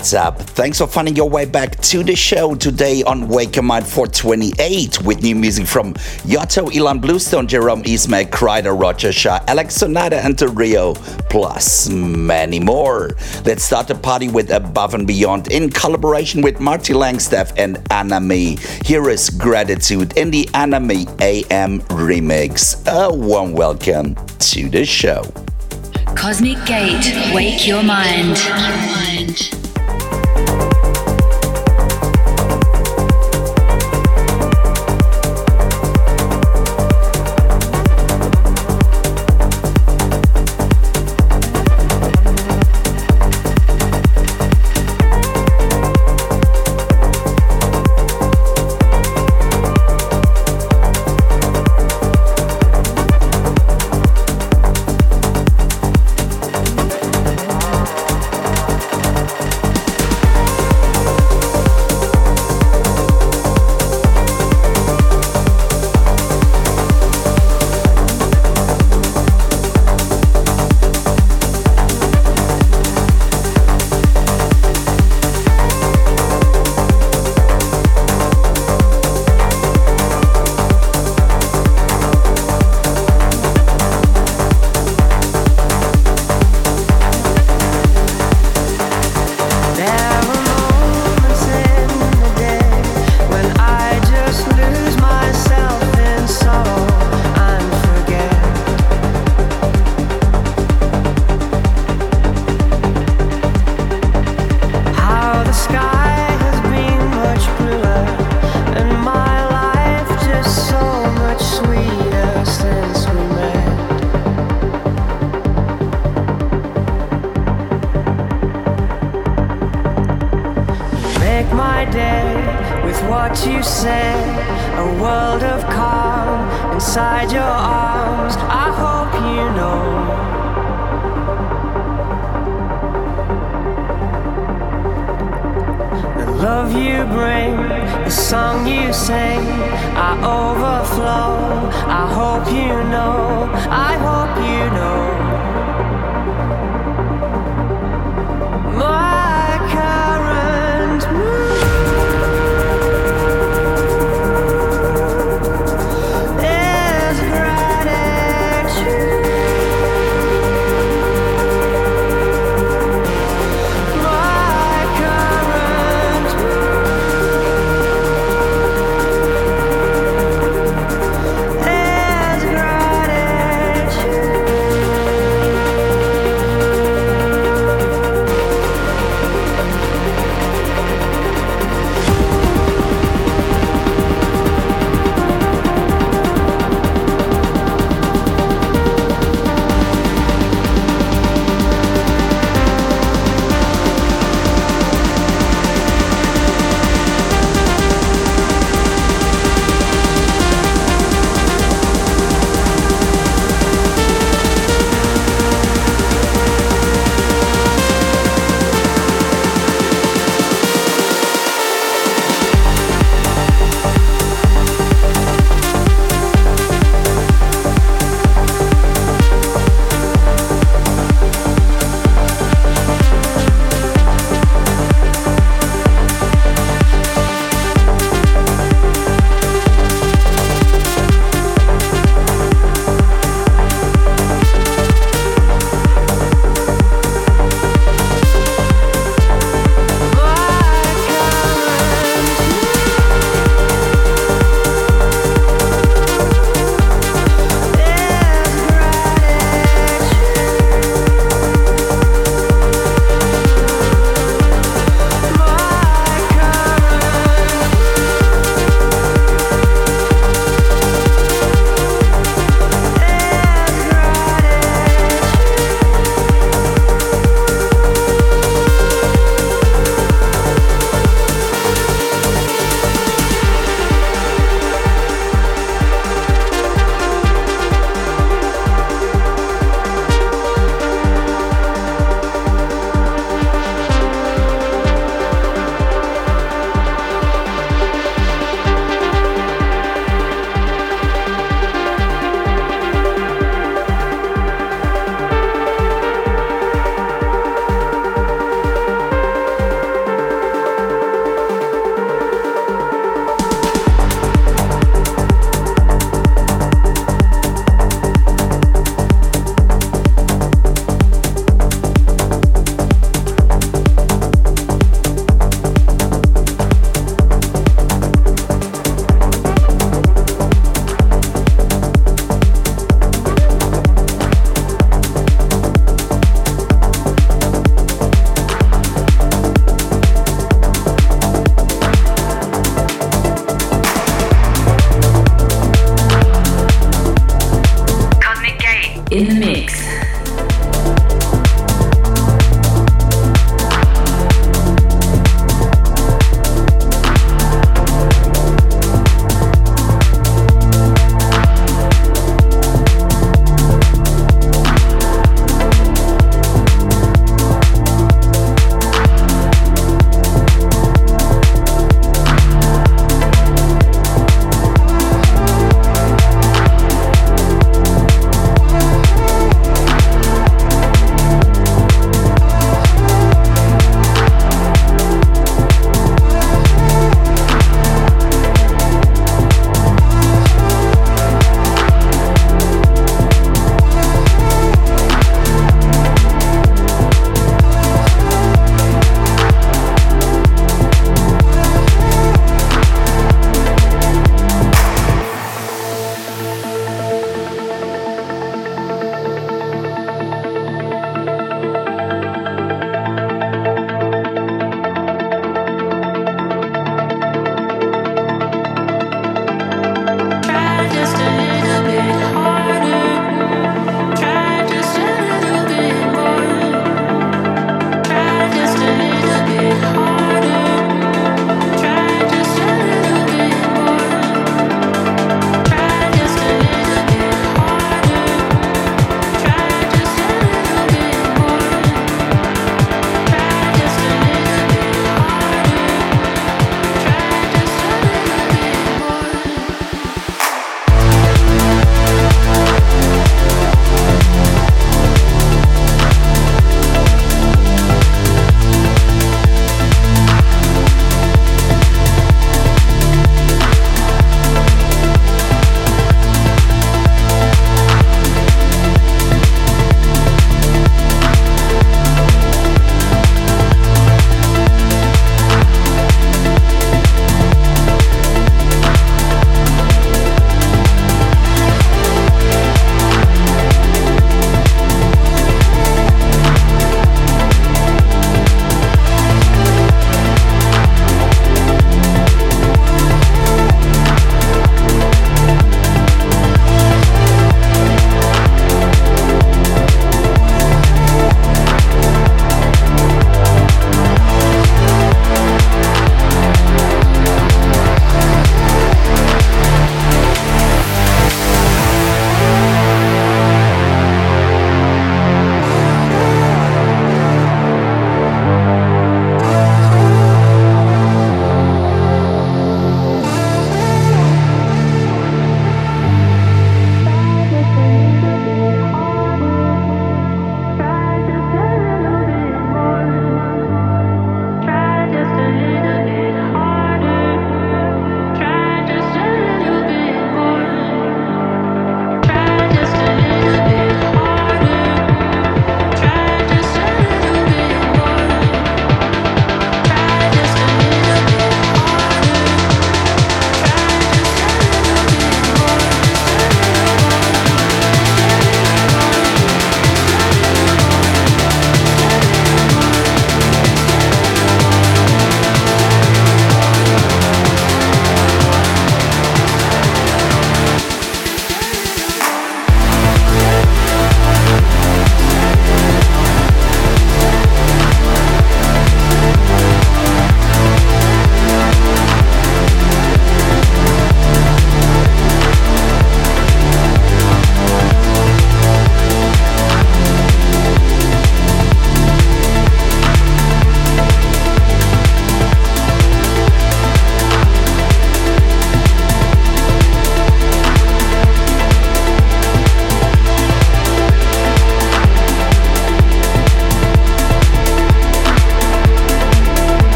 What's up? Thanks for finding your way back to the show today on Wake Your Mind 428 with new music from Yotto, Ilan Bluestone, Jerome Isma, Kryder, Roger Shah, Alex Sonata, and the Rio, plus many more. Let's start the party with Above and Beyond in collaboration with Marty Longstaff and Anami. Here is Gratitude in the Anami AM remix. A warm welcome to the show. Cosmic Gate. Wake your mind. There Thank you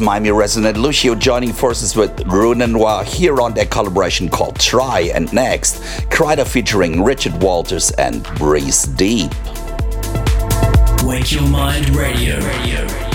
Miami resident Lucio joining forces with Rune Noir here on their collaboration called Try. And next, Kryder featuring Richard Walters and Breeze Deep. Wake Your Mind Radio. Radio.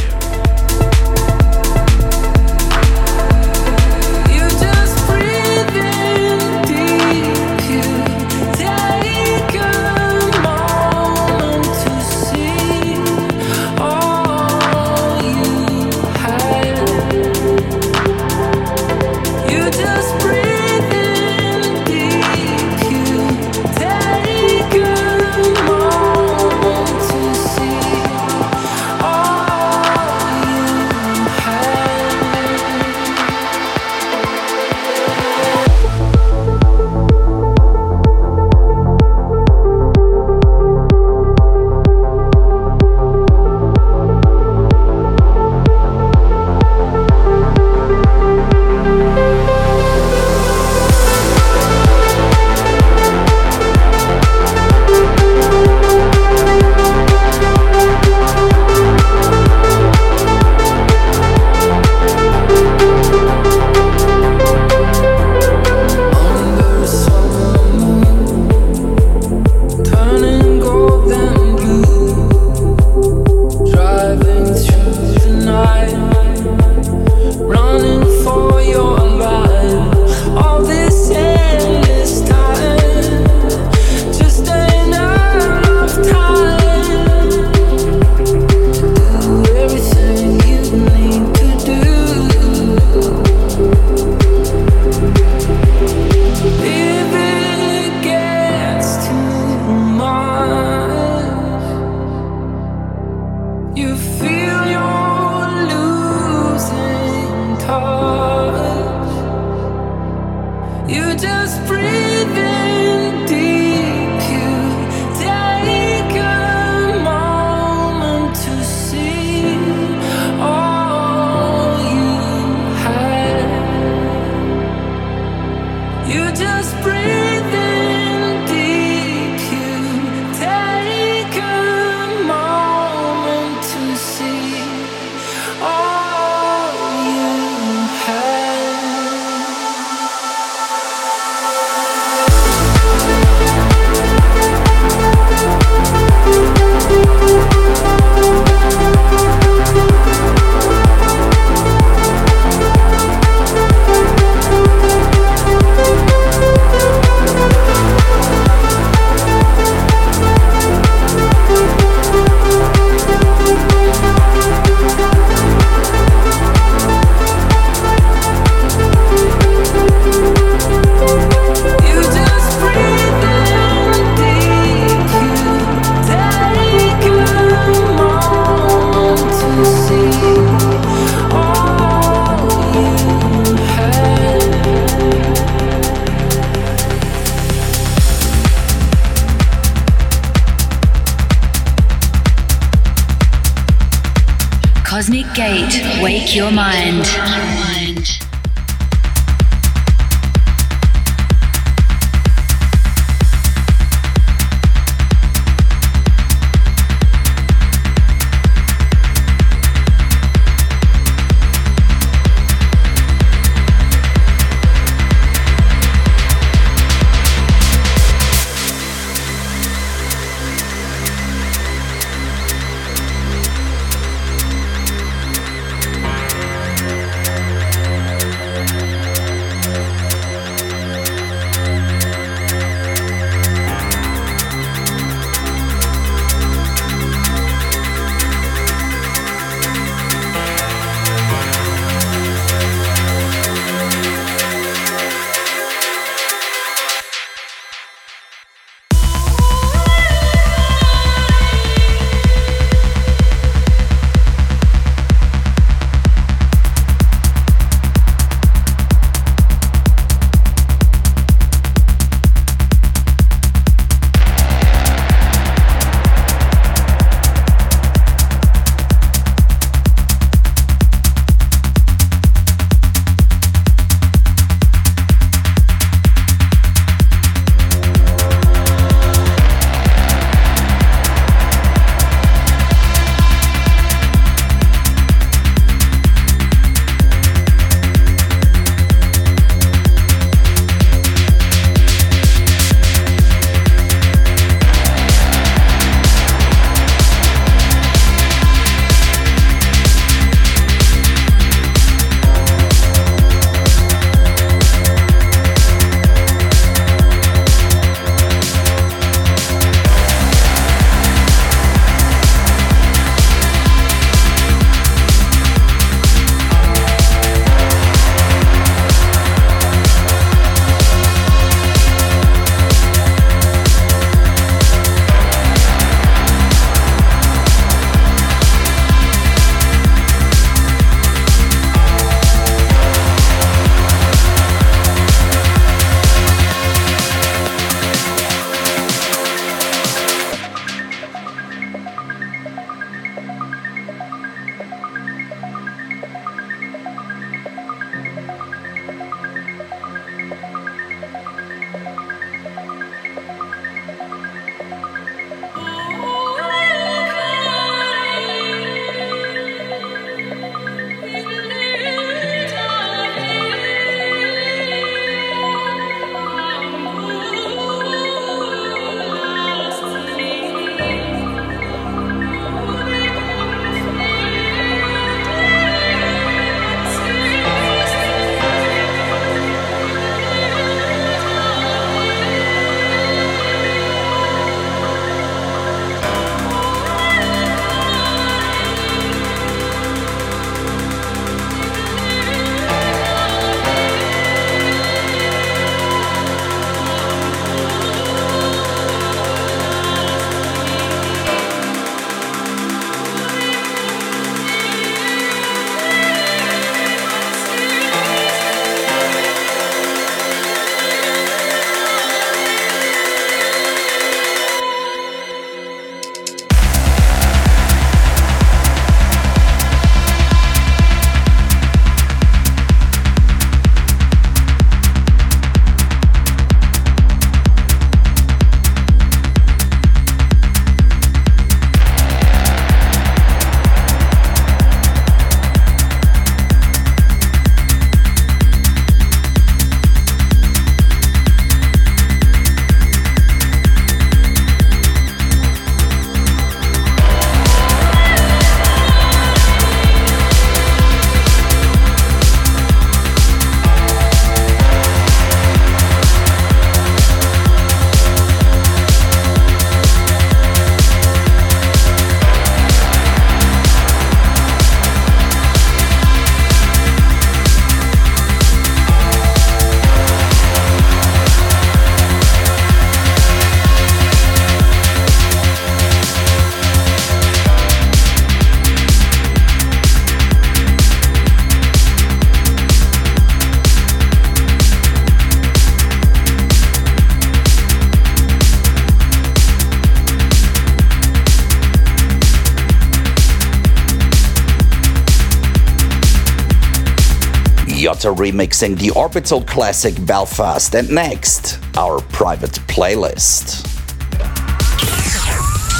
Remixing the orbital classic Belfast, and next, our private playlist.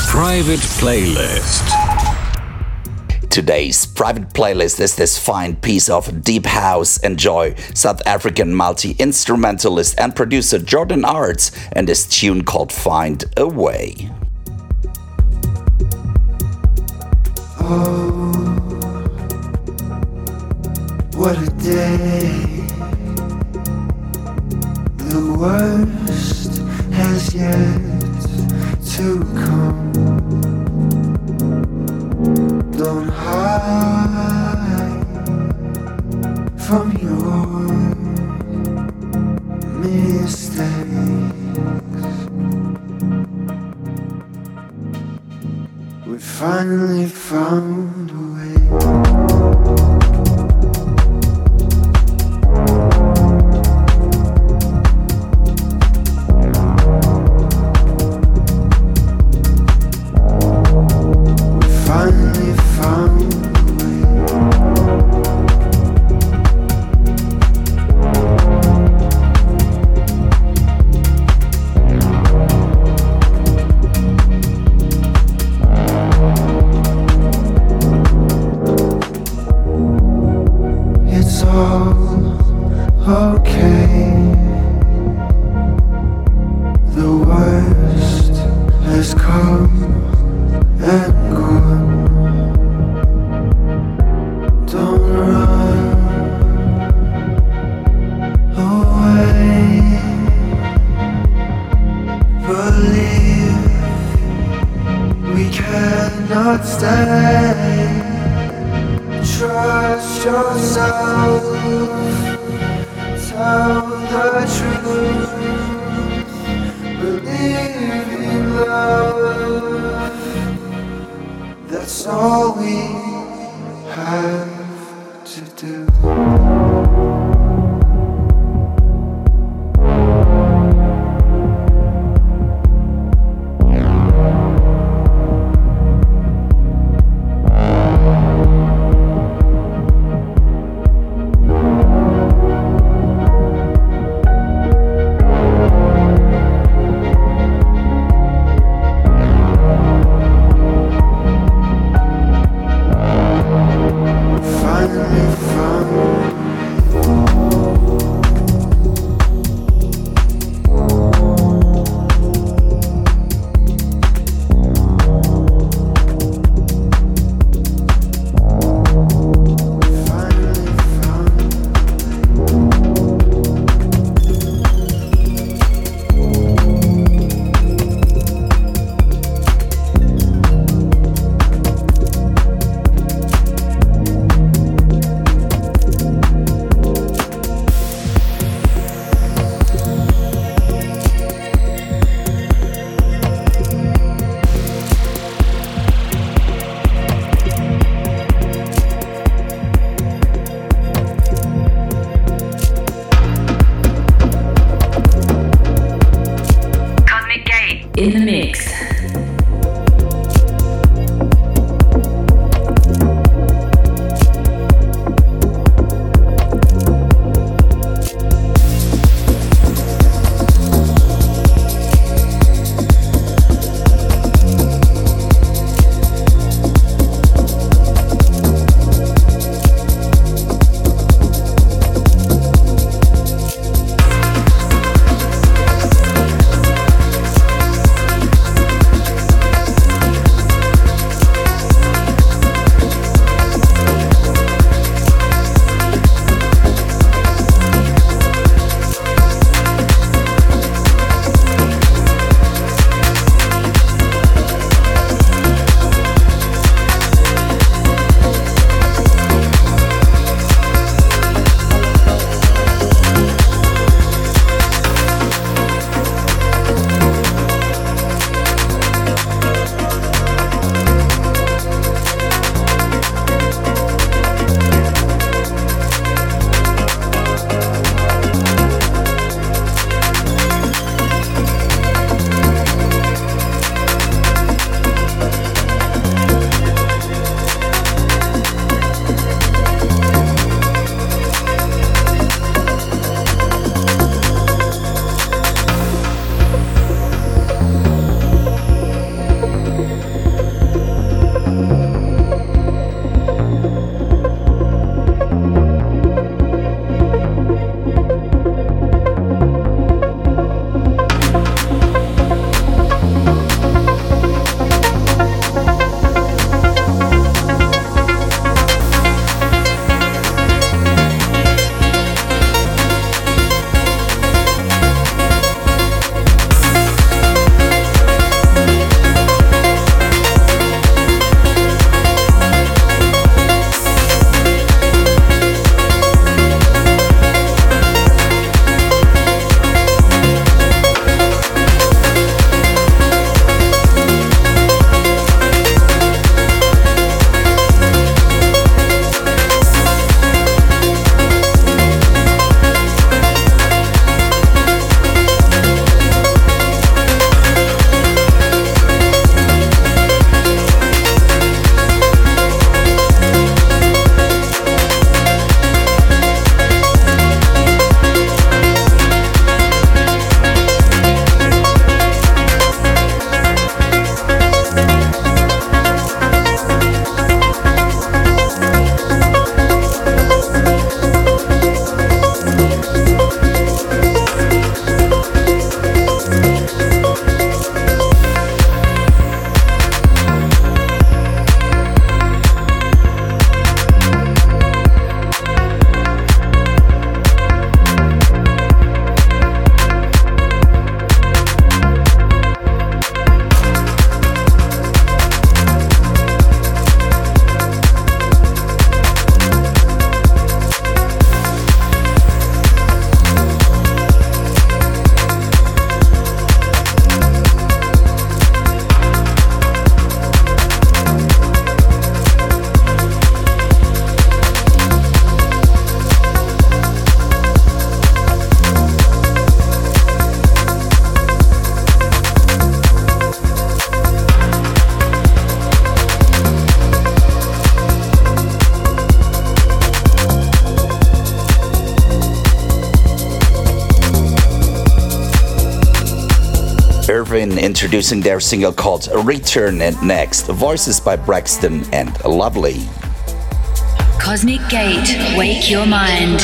Private playlist. Today's private playlist is this fine piece of deep house. Enjoy South African multi instrumentalist and producer Jordan Arts and his tune called Find a Way. Oh, what a day. The worst has yet to come. Don't hide from your mistakes. We finally found introducing their single called Return and Next, voices by Braxton and Lovely. Cosmic Gate, wake your mind.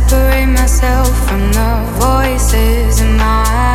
separate myself from the voices in my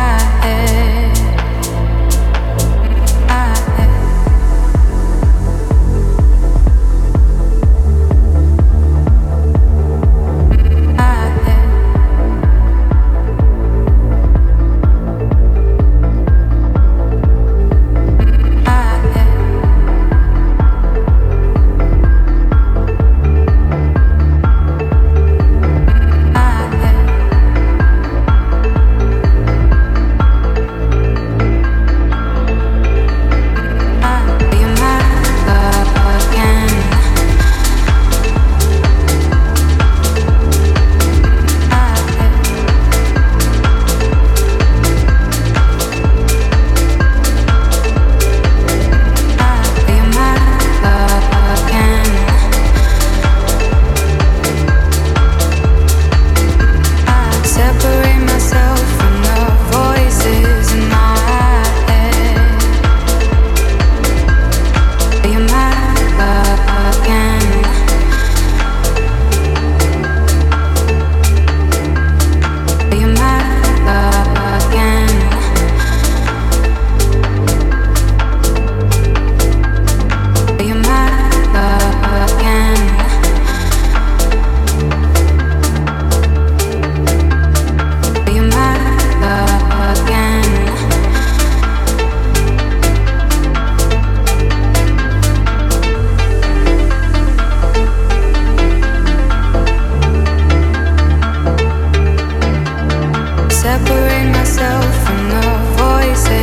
separate myself from the voices.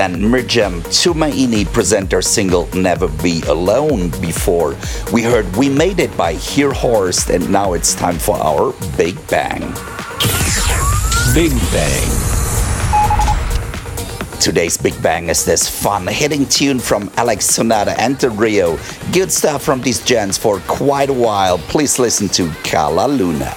and Mirjam Tumaini present their single Never Be Alone before. We heard We Made It by Hear Horst, and now it's time for our Big Bang. Big Bang. Today's Big Bang is this fun hitting tune from Alex Sonata and the Rio. Good stuff from these gents for quite a while. Please listen to Kala Luna.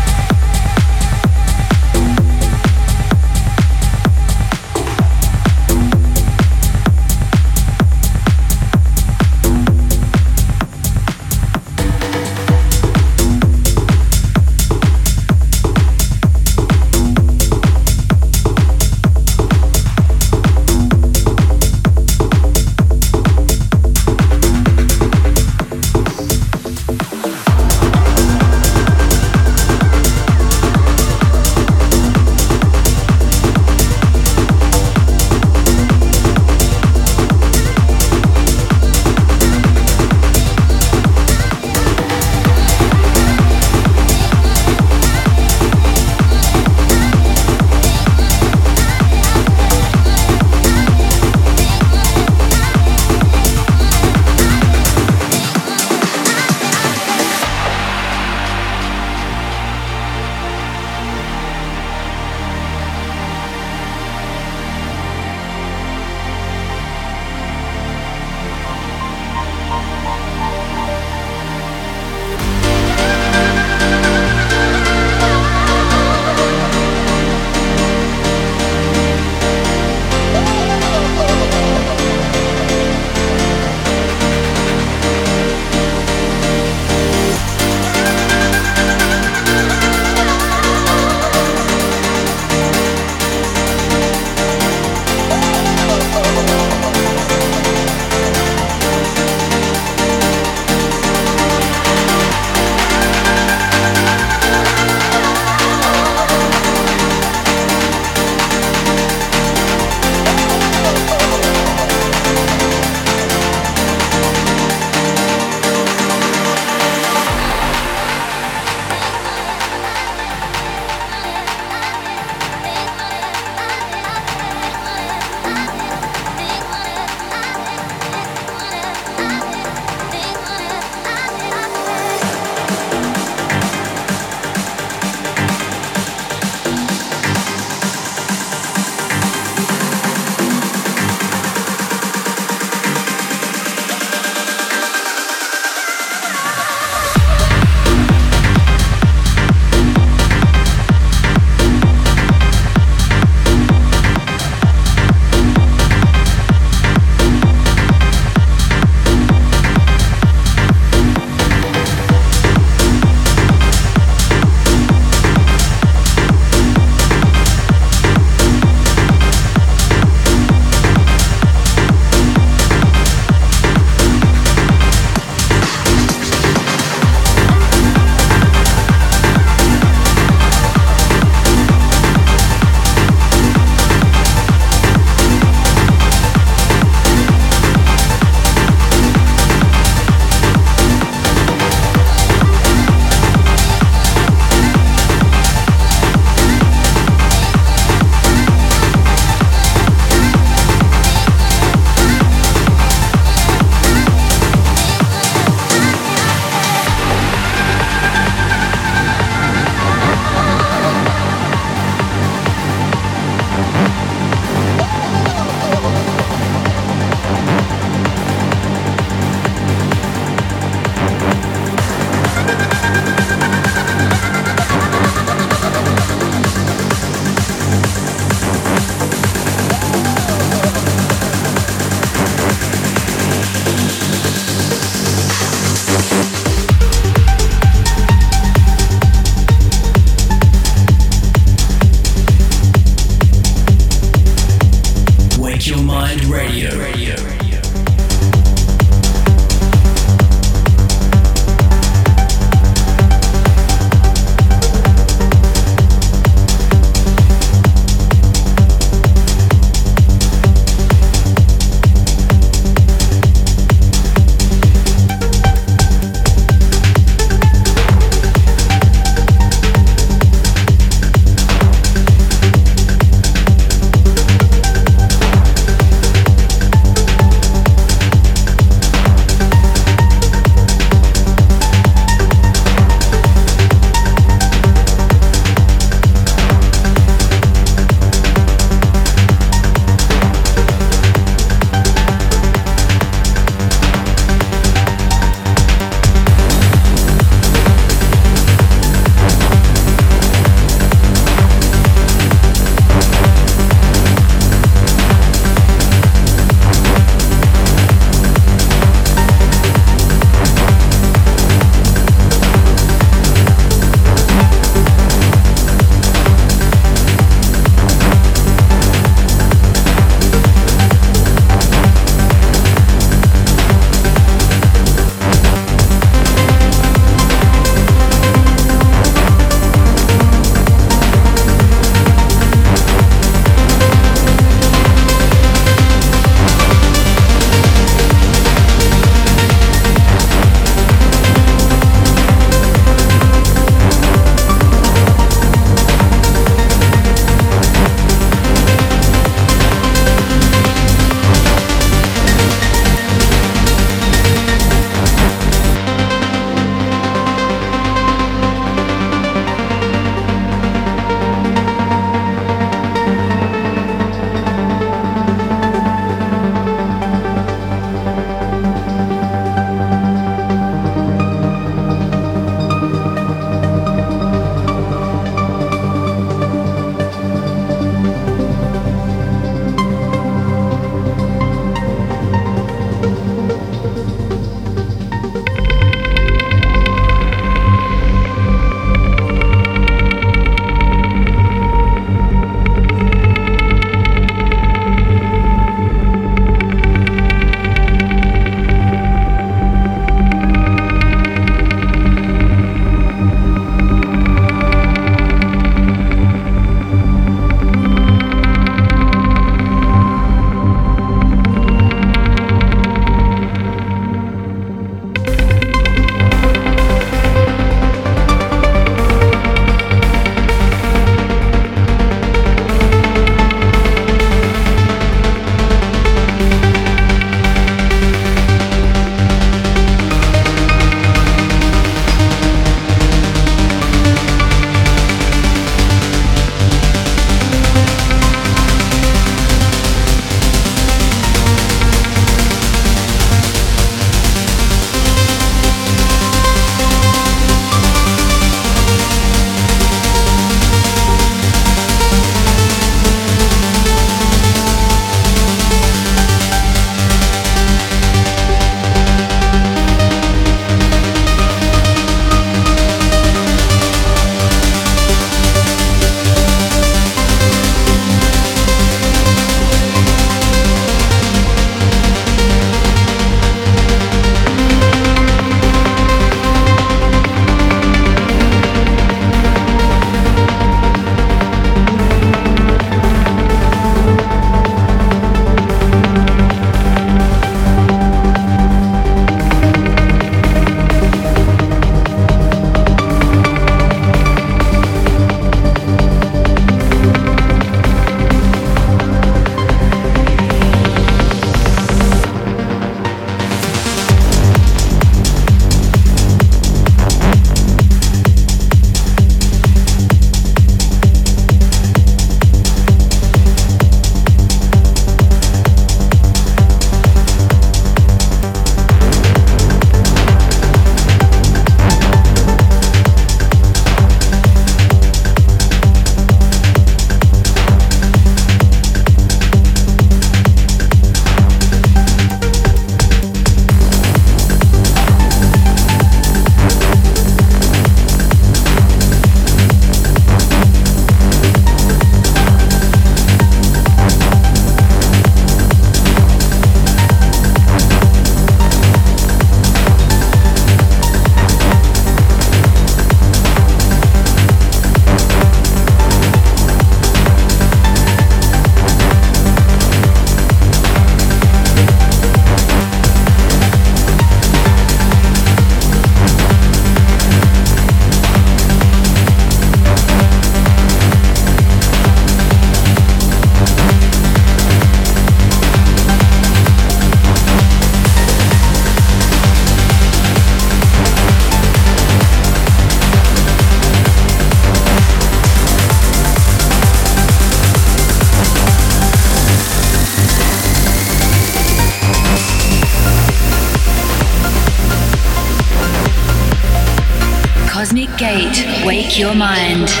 Your mind.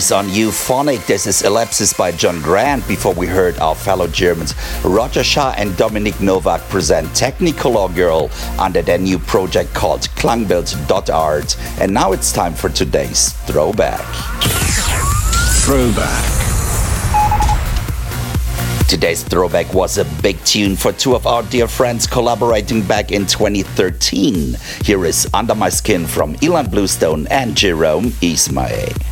On Euphonic. This is Ellipsis by John Grant. Before we heard our fellow Germans Roger Shah and Dominic Novak present Technicolor Girl under their new project called Klangbild.art. And now it's time for today's throwback. Throwback. Today's throwback was a big tune for two of our dear friends collaborating back in 2013. Here is Under My Skin from Ilan Bluestone and Jerome Isma-Ae.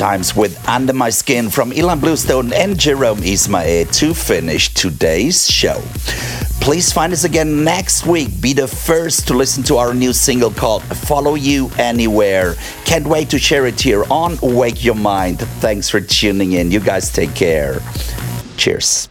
Times with Under My Skin from Ilan Bluestone and Jerome Isma-Ae to finish today's show. Please find us again next week. Be the first to listen to our new single called Follow You Anywhere. Can't wait to share it here on Wake Your Mind. Thanks for tuning in. You guys take care. Cheers.